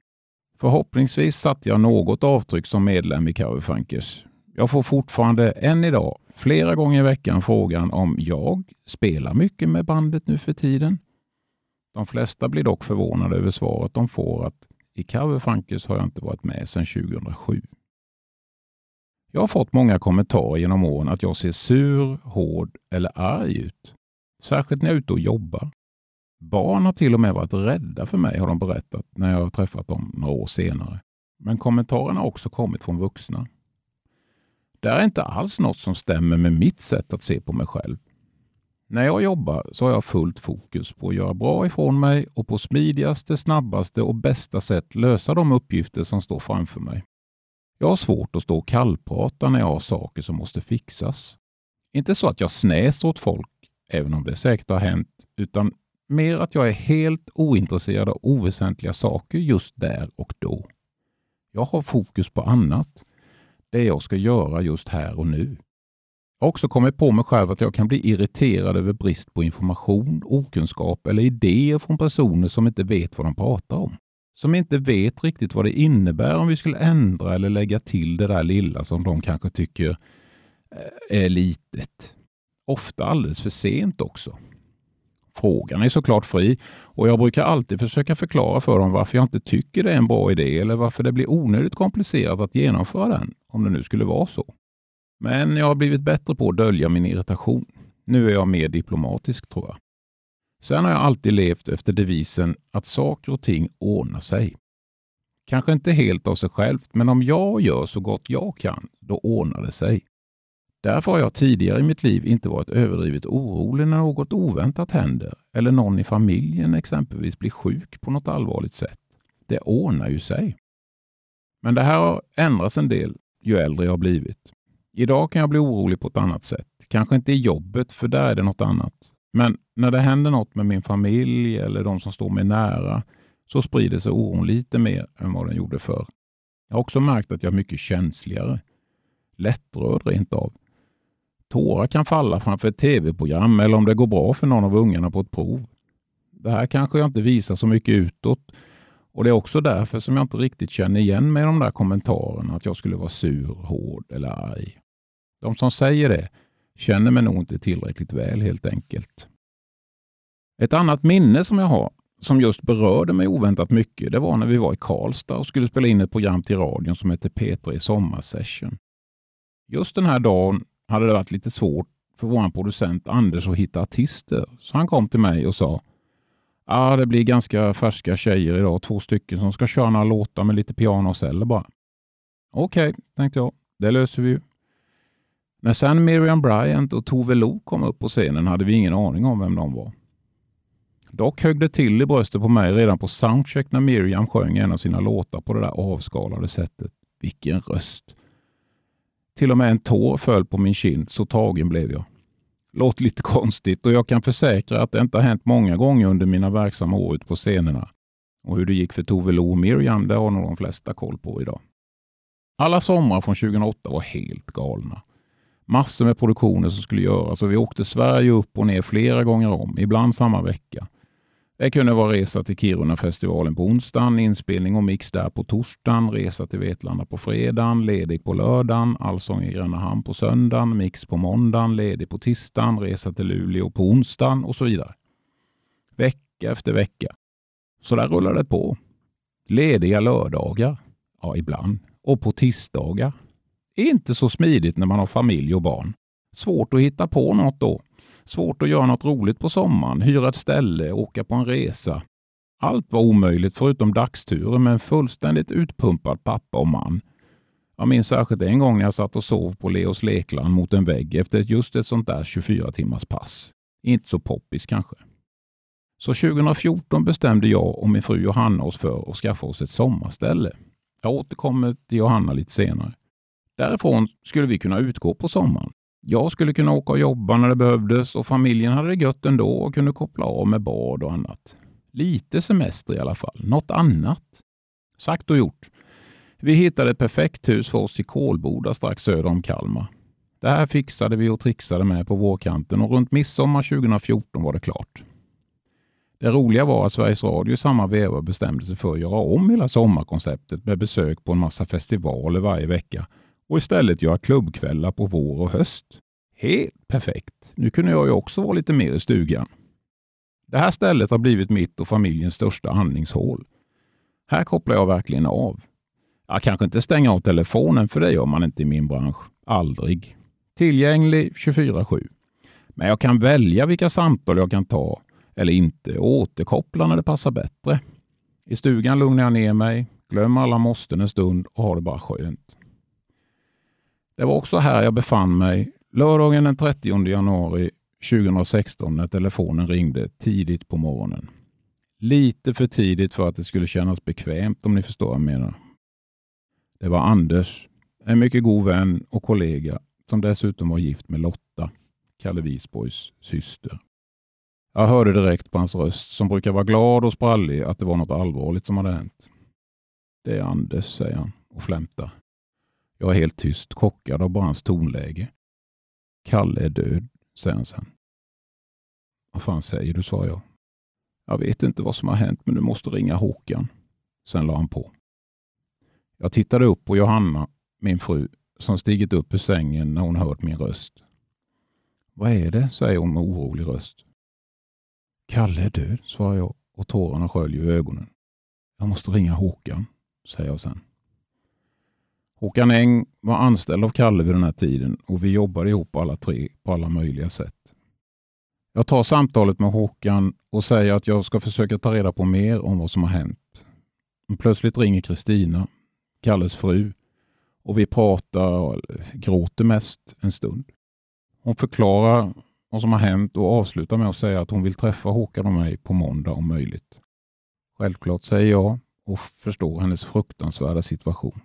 Förhoppningsvis satte jag något avtryck som medlem i Coverfunkers. Jag får fortfarande än idag flera gånger i veckan frågan om jag spelar mycket med bandet nu för tiden. De flesta blir dock förvånade över svaret de får att i Coverfunkers har jag inte varit med sedan 2007. Jag har fått många kommentarer genom åren att jag ser sur, hård eller arg ut. Särskilt när jag är ute och jobbar. Barn har till och med varit rädda för mig har de berättat när jag har träffat dem några år senare. Men kommentarerna har också kommit från vuxna. Det är inte alls något som stämmer med mitt sätt att se på mig själv. När jag jobbar så har jag fullt fokus på att göra bra ifrån mig och på smidigaste, snabbaste och bästa sätt lösa de uppgifter som står framför mig. Jag har svårt att stå och kallprata när jag har saker som måste fixas. Inte så att jag snäser åt folk, även om det säkert har hänt, utan mer att jag är helt ointresserad av oväsentliga saker just där och då. Jag har fokus på annat. Det jag ska göra just här och nu. Jag har också kommit på mig själv att jag kan bli irriterad över brist på information, okunskap eller idéer från personer som inte vet vad de pratar om. Som inte vet riktigt vad det innebär om vi skulle ändra eller lägga till det där lilla som de kanske tycker eh, är litet. Ofta alldeles för sent också. Frågan är såklart fri och jag brukar alltid försöka förklara för dem varför jag inte tycker det är en bra idé eller varför det blir onödigt komplicerat att genomföra den, om det nu skulle vara så. Men jag har blivit bättre på att dölja min irritation. Nu är jag mer diplomatisk tror jag. Sen har jag alltid levt efter devisen att saker och ting ordnar sig. Kanske inte helt av sig självt, men om jag gör så gott jag kan, då ordnar det sig. Därför har jag tidigare i mitt liv inte varit överdrivet orolig när något oväntat händer eller någon i familjen exempelvis blir sjuk på något allvarligt sätt. Det ordnar ju sig. Men det här har ändrats en del ju äldre jag har blivit. Idag kan jag bli orolig på ett annat sätt. Kanske inte i jobbet, för där är det något annat. Men när det händer något med min familj eller de som står mig nära så sprider sig oron lite mer än vad den gjorde förr. Jag har också märkt att jag är mycket känsligare. Lättrörd rent av. Tårar kan falla framför ett tv-program eller om det går bra för någon av ungarna på ett prov. Det här kanske jag inte visar så mycket utåt och det är också därför som jag inte riktigt känner igen mig i de där kommentarerna att jag skulle vara sur, hård eller arg. De som säger det känner mig nog inte tillräckligt väl helt enkelt. Ett annat minne som jag har som just berörde mig oväntat mycket, det var när vi var i Karlstad och skulle spela in ett program till radion som hette P3 Sommarsession. Just den här dagen hade det varit lite svårt för vår producent Anders att hitta artister, så han kom till mig och sa Ja, det blir ganska färska tjejer idag, två stycken som ska köra några låtar med lite piano och celler bara. Okej, okay, tänkte jag. Det löser vi ju. När sen Miriam Bryant och Tove Lo kom upp på scenen hade vi ingen aning om vem de var. Dock högg det till i bröstet på mig redan på soundcheck när Miriam sjöng en av sina låtar på det där avskalade sättet. Vilken röst! Till och med en tår föll på min kind, så tagen blev jag. Låter lite konstigt och jag kan försäkra att det inte har hänt många gånger under mina verksamma år ute på scenerna. Och hur det gick för Tove Lo och Miriam, det har nog de flesta koll på idag. Alla somrar från 2008 var helt galna. Massor med produktioner som skulle göras och vi åkte Sverige upp och ner flera gånger om, ibland samma vecka. Det kunde vara resa till Kiruna-festivalen på onsdagen, inspelning och mix där på torsdagen, resa till Vetlanda på fredagen, ledig på lördagen, allsång i Grönahamn på söndagen, mix på måndagen, ledig på tisdagen, resa till Luleå på onsdagen och så vidare. Vecka efter vecka. Så där rullar det på. Lediga lördagar, ja ibland, och på tisdagar. Inte så smidigt när man har familj och barn. Svårt att hitta på något då. Svårt att göra något roligt på sommaren, hyra ett ställe, åka på en resa. Allt var omöjligt förutom dagsturer med en fullständigt utpumpad pappa och man. Jag minns särskilt en gång när jag satt och sov på Leos lekland mot en vägg efter just ett sånt där 24 timmars pass. Inte så poppis kanske. Så 2014 bestämde jag och min fru Johanna oss för att skaffa oss ett sommarställe. Jag återkommer till Johanna lite senare. Därifrån skulle vi kunna utgå på sommaren. Jag skulle kunna åka och jobba när det behövdes och familjen hade det gött ändå och kunde koppla av med bad och annat. Lite semester i alla fall. Något annat. Sagt och gjort. Vi hittade ett perfekt hus för oss i Kolboda strax söder om Kalmar. Det här fixade vi och trixade med på vårkanten och runt midsommar 2014 var det klart. Det roliga var att Sveriges Radio i samma veva bestämde sig för att göra om hela sommarkonceptet med besök på en massa festivaler varje vecka och istället göra klubbkvällar på vår och höst. Helt perfekt! Nu kunde jag ju också vara lite mer i stugan. Det här stället har blivit mitt och familjens största andningshål. Här kopplar jag verkligen av. Jag kanske inte stänga av telefonen, för det gör man inte i min bransch. Aldrig. Tillgänglig 24-7. Men jag kan välja vilka samtal jag kan ta Eller inte, och återkoppla när det passar bättre. I stugan lugnar jag ner mig, glömmer alla måsten en stund och har det bara skönt. Det var också här jag befann mig lördagen den 30 januari 2016 när telefonen ringde tidigt på morgonen. Lite för tidigt för att det skulle kännas bekvämt om ni förstår vad jag menar. Det var Anders, en mycket god vän och kollega som dessutom var gift med Lotta, Kalle Wisborgs syster. Jag hörde direkt på hans röst, som brukar vara glad och sprallig, att det var något allvarligt som hade hänt. Det är Anders, säger han och flämtar. Jag är helt tyst, chockad av bara hans tonläge. Kalle är död, säger han sen. Vad fan säger du, svarar jag. Jag vet inte vad som har hänt, men du måste ringa Håkan. Sen la han på. Jag tittade upp på Johanna, min fru, som stigit upp ur sängen när hon hört min röst. Vad är det? säger hon med orolig röst. Kalle är död, svarar jag och tårarna sköljer ögonen. Jag måste ringa Håkan, säger jag sen. Håkan Eng var anställd av Kalle vid den här tiden och vi jobbade ihop alla tre på alla möjliga sätt. Jag tar samtalet med Håkan och säger att jag ska försöka ta reda på mer om vad som har hänt. Men plötsligt ringer Kristina, Kalles fru, och vi pratar och gråter mest en stund. Hon förklarar vad som har hänt och avslutar med att säga att hon vill träffa Håkan och mig på måndag om möjligt. Självklart säger jag och förstår hennes fruktansvärda situation.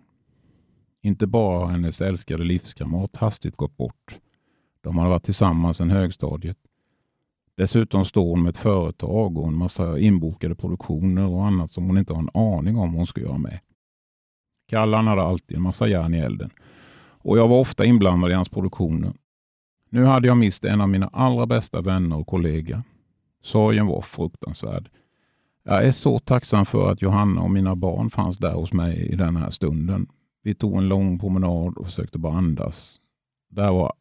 Inte bara har hennes älskade livskamrat hastigt gått bort. De har varit tillsammans sedan högstadiet. Dessutom står hon med ett företag och en massa inbokade produktioner och annat som hon inte har en aning om vad hon ska göra med. Kallan hade alltid en massa järn i elden och jag var ofta inblandad i hans produktioner. Nu hade jag mist en av mina allra bästa vänner och kollegor. Sorgen var fruktansvärd. Jag är så tacksam för att Johanna och mina barn fanns där hos mig i den här stunden. Vi tog en lång promenad och försökte bara andas. Det här var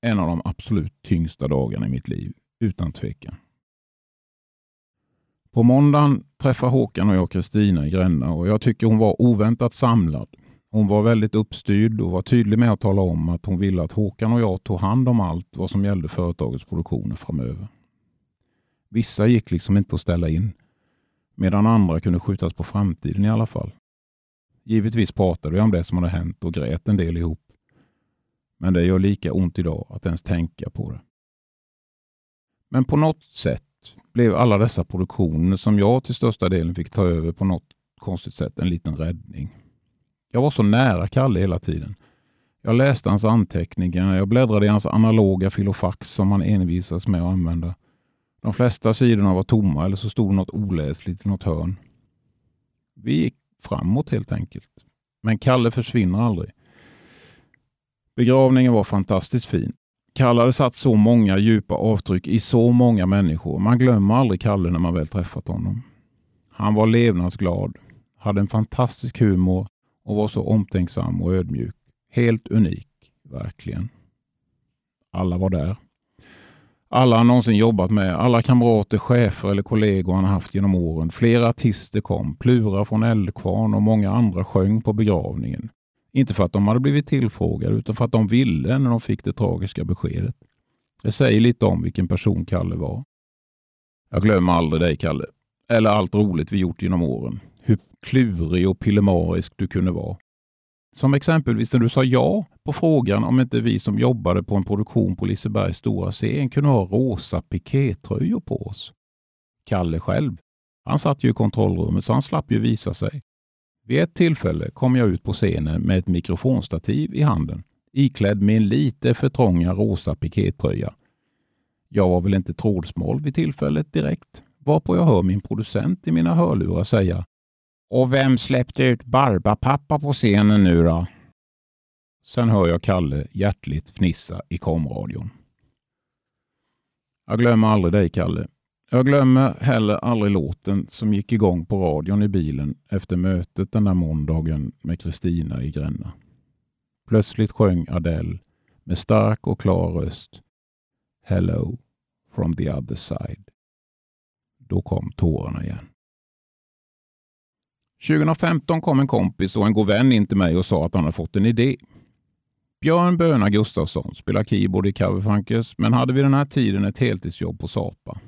en av de absolut tyngsta dagarna i mitt liv, utan tvekan. På måndagen träffade Håkan och jag Kristina i Gränna och jag tycker hon var oväntat samlad. Hon var väldigt uppstyrd och var tydlig med att tala om att hon ville att Håkan och jag tog hand om allt vad som gällde företagets produktioner framöver. Vissa gick liksom inte att ställa in, medan andra kunde skjutas på framtiden i alla fall. Givetvis pratade vi om det som hade hänt och grät en del ihop. Men det gör lika ont idag att ens tänka på det. Men på något sätt blev alla dessa produktioner som jag till största delen fick ta över på något konstigt sätt en liten räddning. Jag var så nära Kalle hela tiden. Jag läste hans anteckningar, jag bläddrade i hans analoga filofax som han envisas med att använda. De flesta sidorna var tomma eller så stod något oläsligt i något hörn. Vi gick framåt helt enkelt. Men Kalle försvinner aldrig. Begravningen var fantastiskt fin. Kalle hade satt så många djupa avtryck i så många människor. Man glömmer aldrig Kalle när man väl träffat honom. Han var levnadsglad, hade en fantastisk humor och var så omtänksam och ödmjuk. Helt unik, verkligen. Alla var där. Alla han någonsin jobbat med, alla kamrater, chefer eller kollegor han haft genom åren. Flera artister kom, Plura från Eldkvarn och många andra sjöng på begravningen. Inte för att de hade blivit tillfrågade utan för att de ville när de fick det tragiska beskedet. Det säger lite om vilken person Kalle var. Jag glömmer aldrig dig Kalle. Eller allt roligt vi gjort genom åren. Hur klurig och pillemarisk du kunde vara. Som exempelvis när du sa ja på frågan om inte vi som jobbade på en produktion på Lisebergs stora scen kunde ha rosa pikétröjor på oss. Kalle själv, han satt ju i kontrollrummet så han slapp ju visa sig. Vid ett tillfälle kom jag ut på scenen med ett mikrofonstativ i handen, iklädd med en lite för trånga rosa pikétröja. Jag var väl inte trådsmal vid tillfället direkt, varpå jag hör min producent i mina hörlurar säga och vem släppte ut Barbapappa på scenen nu då? Sen hör jag Kalle hjärtligt fnissa i komradion. Jag glömmer aldrig dig, Kalle. Jag glömmer heller aldrig låten som gick igång på radion i bilen efter mötet den där måndagen med Kristina i Gränna. Plötsligt sjöng Adele med stark och klar röst Hello from the other side. Då kom tårarna igen. 2015 kom en kompis och en god vän in till mig och sa att han hade fått en idé. Björn Böna Gustafsson spelar keyboard i Coverfunkers men hade vid den här tiden ett heltidsjobb på Sapa.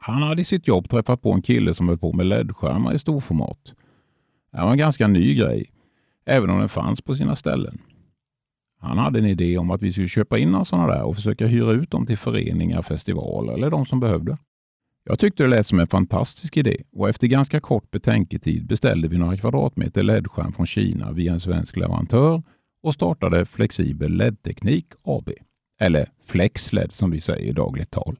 Han hade i sitt jobb träffat på en kille som höll på med LED-skärmar i storformat. Det var en ganska ny grej, även om den fanns på sina ställen. Han hade en idé om att vi skulle köpa in några sådana där och försöka hyra ut dem till föreningar, festivaler eller de som behövde. Jag tyckte det lät som en fantastisk idé och efter ganska kort betänketid beställde vi några kvadratmeter LED-skärm från Kina via en svensk leverantör och startade Flexibel LED-teknik AB. Eller FlexLED som vi säger i dagligt tal.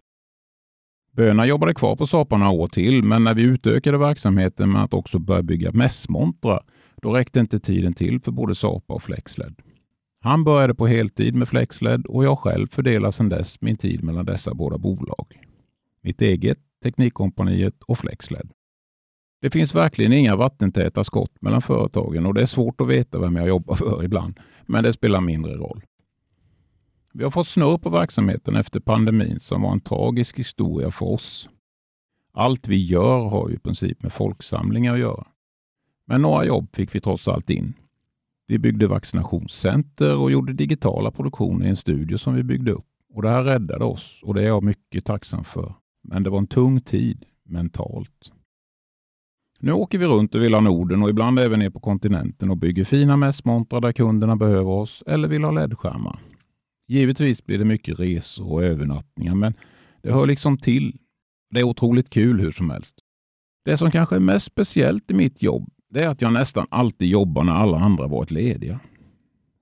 Böna jobbade kvar på Sapa några år till, men när vi utökade verksamheten med att också börja bygga mässmontrar, då räckte inte tiden till för både Sapa och FlexLED. Han började på heltid med FlexLED och jag själv fördelar sedan dess min tid mellan dessa båda bolag. Mitt eget, Teknikkompaniet och FlexLED. Det finns verkligen inga vattentäta skott mellan företagen och det är svårt att veta vem jag jobbar för ibland, men det spelar mindre roll. Vi har fått snurr på verksamheten efter pandemin som var en tragisk historia för oss. Allt vi gör har ju i princip med folksamlingar att göra. Men några jobb fick vi trots allt in. Vi byggde vaccinationscenter och gjorde digitala produktioner i en studio som vi byggde upp. Och Det här räddade oss och det är jag mycket tacksam för. Men det var en tung tid mentalt. Nu åker vi runt över hela Norden och ibland även ner på kontinenten och bygger fina mässmontrar där kunderna behöver oss eller vill ha LED-skärmar. Givetvis blir det mycket resor och övernattningar, men det hör liksom till. Det är otroligt kul hur som helst. Det som kanske är mest speciellt i mitt jobb, det är att jag nästan alltid jobbar när alla andra varit lediga.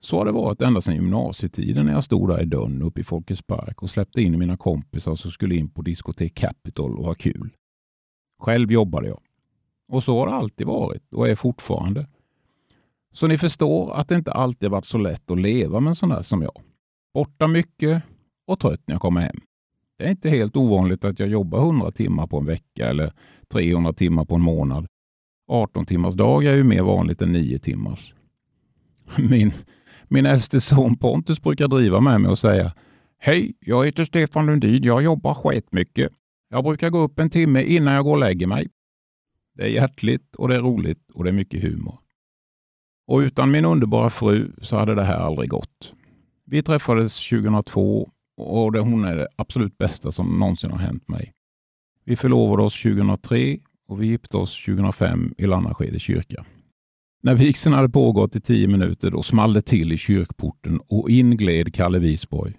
Så har det varit ända sedan gymnasietiden när jag stod där i dörren uppe i Folkets park och släppte in mina kompisar som skulle in på diskotek Capitol och ha kul. Själv jobbade jag. Och så har det alltid varit och är fortfarande. Så ni förstår att det inte alltid varit så lätt att leva med en sån där som jag. Borta mycket och trött när jag kommer hem. Det är inte helt ovanligt att jag jobbar 100 timmar på en vecka eller 300 timmar på en månad. 18 timmars dag är ju mer vanligt än 9 timmars. Min, min äldste son Pontus brukar driva med mig och säga Hej, jag heter Stefan Lundin. Jag jobbar skitmycket. Jag brukar gå upp en timme innan jag går och lägger mig. Det är hjärtligt och det är roligt och det är mycket humor. Och utan min underbara fru så hade det här aldrig gått. Vi träffades 2002 och det, hon är det absolut bästa som någonsin har hänt mig. Vi förlovade oss 2003 och vi gifte oss 2005 i Lannaskede kyrka. När vigseln hade pågått i tio minuter då small det till i kyrkporten och in gled Kalle Wisborg.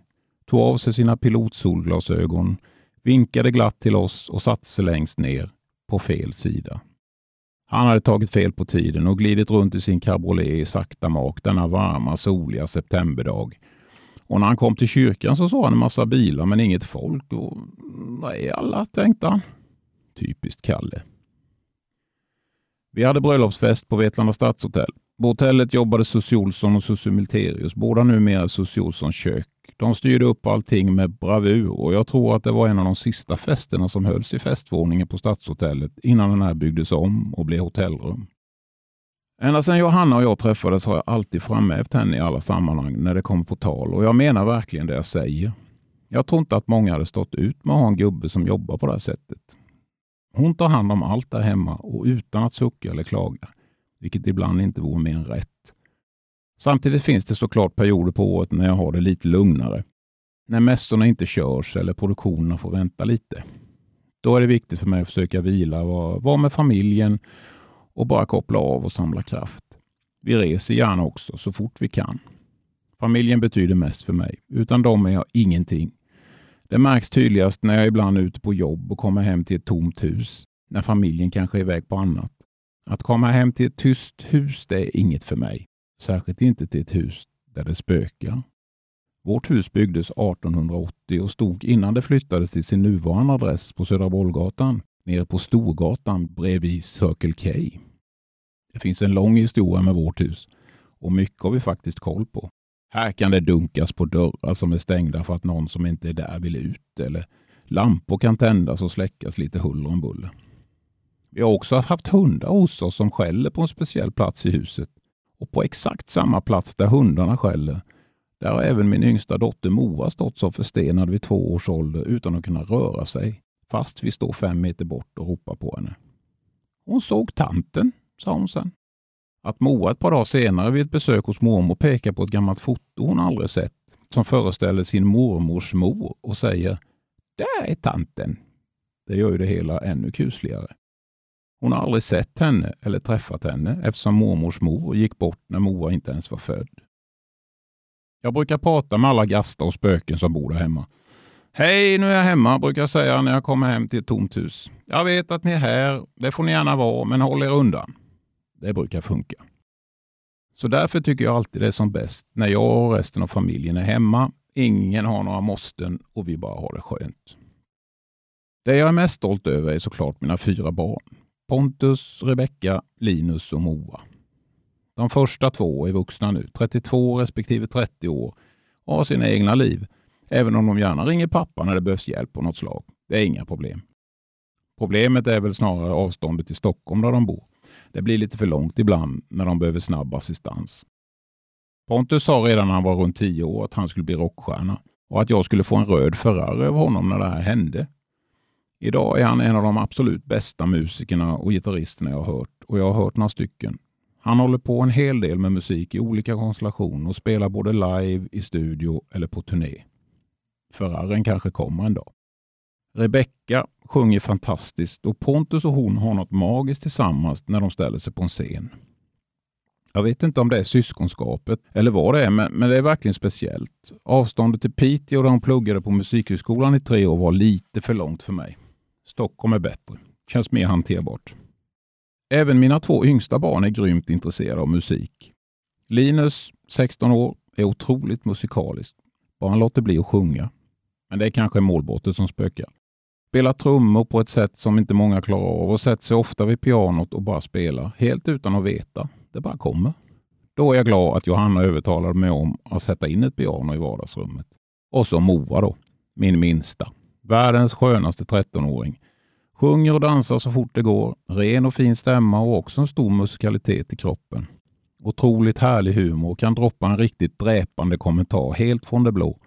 Tog av sig sina pilotsolglasögon, vinkade glatt till oss och satte sig längst ner på fel sida. Han hade tagit fel på tiden och glidit runt i sin cabriolet i sakta mak denna varma, soliga septemberdag och när han kom till kyrkan så såg han en massa bilar men inget folk. Och, Vad är alla? tänkte han. Typiskt Kalle. Vi hade bröllopsfest på Vetlanda stadshotell. På hotellet jobbade Sussie Olsson och Sussie Milterius, båda numera Sussie Olssons kök. De styrde upp allting med bravur och jag tror att det var en av de sista festerna som hölls i festvåningen på stadshotellet innan den här byggdes om och blev hotellrum. Ända sedan Johanna och jag träffades har jag alltid framhävt henne i alla sammanhang när det kommer på tal och jag menar verkligen det jag säger. Jag tror inte att många hade stått ut med att ha en gubbe som jobbar på det här sättet. Hon tar hand om allt där hemma och utan att sucka eller klaga, vilket ibland inte vore mer än rätt. Samtidigt finns det såklart perioder på året när jag har det lite lugnare. När mässorna inte körs eller produktionerna får vänta lite. Då är det viktigt för mig att försöka vila, vara, vara med familjen och bara koppla av och samla kraft. Vi reser gärna också så fort vi kan. Familjen betyder mest för mig. Utan dem är jag ingenting. Det märks tydligast när jag ibland är ute på jobb och kommer hem till ett tomt hus, när familjen kanske är iväg på annat. Att komma hem till ett tyst hus, det är inget för mig. Särskilt inte till ett hus där det spökar. Vårt hus byggdes 1880 och stod innan det flyttades till sin nuvarande adress på Södra Bollgatan, nere på Storgatan bredvid Circle K. Det finns en lång historia med vårt hus och mycket har vi faktiskt koll på. Här kan det dunkas på dörrar som är stängda för att någon som inte är där vill ut eller lampor kan tändas och släckas lite huller om buller. Vi har också haft hundar hos oss som skäller på en speciell plats i huset. Och på exakt samma plats där hundarna skäller, där har även min yngsta dotter Moa stått som förstenad vid två års ålder utan att kunna röra sig, fast vi står fem meter bort och ropar på henne. Hon såg tanten, sa hon sen. Att Moa ett par dagar senare vid ett besök hos mormor pekar på ett gammalt foto hon aldrig sett som föreställer sin mormors mor och säger Där är tanten. Det gör ju det hela ännu kusligare. Hon har aldrig sett henne eller träffat henne eftersom mormors mor gick bort när Moa inte ens var född. Jag brukar prata med alla gastar och spöken som bor där hemma. Hej, nu är jag hemma, brukar jag säga när jag kommer hem till ett tomt hus. Jag vet att ni är här, det får ni gärna vara, men håll er undan. Det brukar funka. Så därför tycker jag alltid det är som bäst när jag och resten av familjen är hemma. Ingen har några måsten och vi bara har det skönt. Det jag är mest stolt över är såklart mina fyra barn. Pontus, Rebecka, Linus och Moa. De första två är vuxna nu, 32 respektive 30 år och har sina egna liv. Även om de gärna ringer pappa när det behövs hjälp på något slag. Det är inga problem. Problemet är väl snarare avståndet till Stockholm där de bor. Det blir lite för långt ibland när de behöver snabb assistans. Pontus sa redan när han var runt 10 år att han skulle bli rockstjärna och att jag skulle få en röd Ferrari av honom när det här hände. Idag är han en av de absolut bästa musikerna och gitarristerna jag har hört och jag har hört några stycken. Han håller på en hel del med musik i olika konstellationer och spelar både live, i studio eller på turné. Ferrarin kanske kommer en dag. Rebecka sjunger fantastiskt och Pontus och hon har något magiskt tillsammans när de ställer sig på en scen. Jag vet inte om det är syskonskapet eller vad det är, men, men det är verkligen speciellt. Avståndet till Piteå där hon pluggade på Musikhögskolan i tre år var lite för långt för mig. Stockholm är bättre. Känns mer hanterbart. Även mina två yngsta barn är grymt intresserade av musik. Linus, 16 år, är otroligt musikalisk. Bara han låter bli att sjunga. Men det är kanske målbrottet som spökar. Spelar trummor på ett sätt som inte många klarar av och sätter sig ofta vid pianot och bara spelar, helt utan att veta. Det bara kommer. Då är jag glad att Johanna övertalade mig om att sätta in ett piano i vardagsrummet. Och så Moa då, min minsta. Världens skönaste 13-åring. Sjunger och dansar så fort det går. Ren och fin stämma och också en stor musikalitet i kroppen. Otroligt härlig humor och kan droppa en riktigt dräpande kommentar helt från det blå.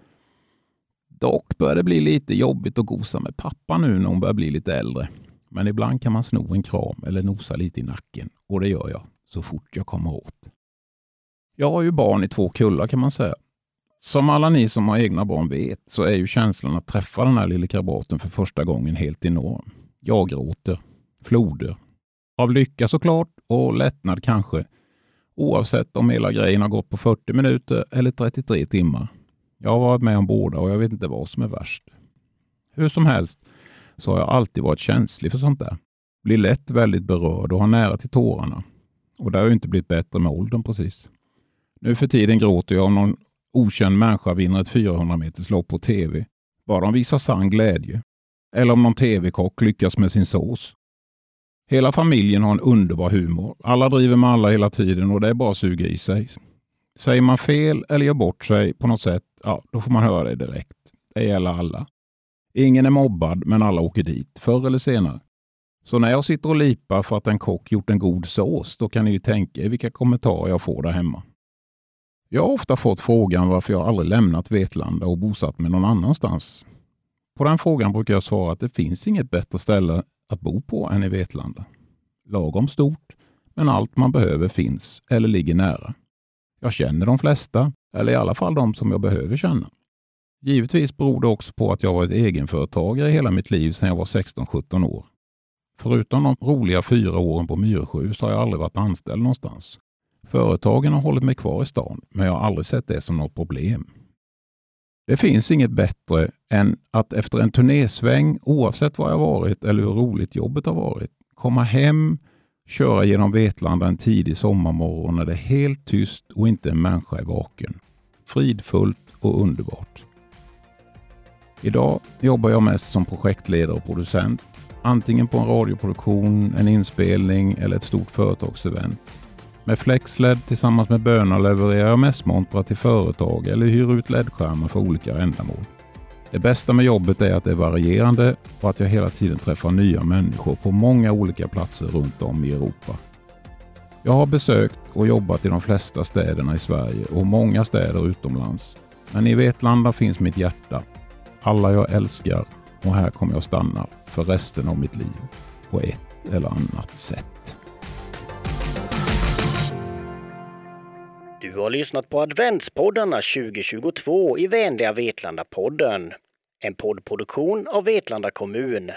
Dock börjar det bli lite jobbigt att gosa med pappa nu när hon börjar bli lite äldre. Men ibland kan man sno en kram eller nosa lite i nacken och det gör jag så fort jag kommer åt. Jag har ju barn i två kullar kan man säga. Som alla ni som har egna barn vet så är ju känslan att träffa den här lille krabaten för första gången helt enorm. Jag gråter. Floder. Av lycka såklart och lättnad kanske. Oavsett om hela grejen har gått på 40 minuter eller 33 timmar. Jag har varit med om båda och jag vet inte vad som är värst. Hur som helst så har jag alltid varit känslig för sånt där. Blir lätt väldigt berörd och har nära till tårarna. Och det har ju inte blivit bättre med åldern precis. Nu för tiden gråter jag om någon okänd människa vinner ett 400 meters lopp på tv. Bara de visar sann glädje. Eller om någon tv-kock lyckas med sin sås. Hela familjen har en underbar humor. Alla driver med alla hela tiden och det är bara att suga i sig. Säger man fel eller gör bort sig på något sätt, ja, då får man höra det direkt. Det gäller alla. Ingen är mobbad, men alla åker dit, förr eller senare. Så när jag sitter och lipar för att en kock gjort en god sås, då kan ni ju tänka er vilka kommentarer jag får där hemma. Jag har ofta fått frågan varför jag aldrig lämnat Vetlanda och bosatt mig någon annanstans. På den frågan brukar jag svara att det finns inget bättre ställe att bo på än i Vetlanda. Lagom stort, men allt man behöver finns eller ligger nära. Jag känner de flesta, eller i alla fall de som jag behöver känna. Givetvis beror det också på att jag varit egenföretagare hela mitt liv sedan jag var 16-17 år. Förutom de roliga fyra åren på Myresjö så har jag aldrig varit anställd någonstans. Företagen har hållit mig kvar i stan, men jag har aldrig sett det som något problem. Det finns inget bättre än att efter en turnésväng, oavsett var jag varit eller hur roligt jobbet har varit, komma hem, köra genom Vetlanda en tidig sommarmorgon när det är helt tyst och inte en människa är vaken. Fridfullt och underbart. Idag jobbar jag mest som projektledare och producent. Antingen på en radioproduktion, en inspelning eller ett stort företagsevent. Med FlexLED tillsammans med Böna levererar jag mässmontrar till företag eller hyr ut LED-skärmar för olika ändamål. Det bästa med jobbet är att det är varierande och att jag hela tiden träffar nya människor på många olika platser runt om i Europa. Jag har besökt och jobbat i de flesta städerna i Sverige och många städer utomlands. Men i Vetlanda finns mitt hjärta, alla jag älskar och här kommer jag stanna för resten av mitt liv på ett eller annat sätt. Du har lyssnat på adventspoddarna 2022 i vänliga Vetlanda-podden. En poddproduktion av Vetlanda kommun.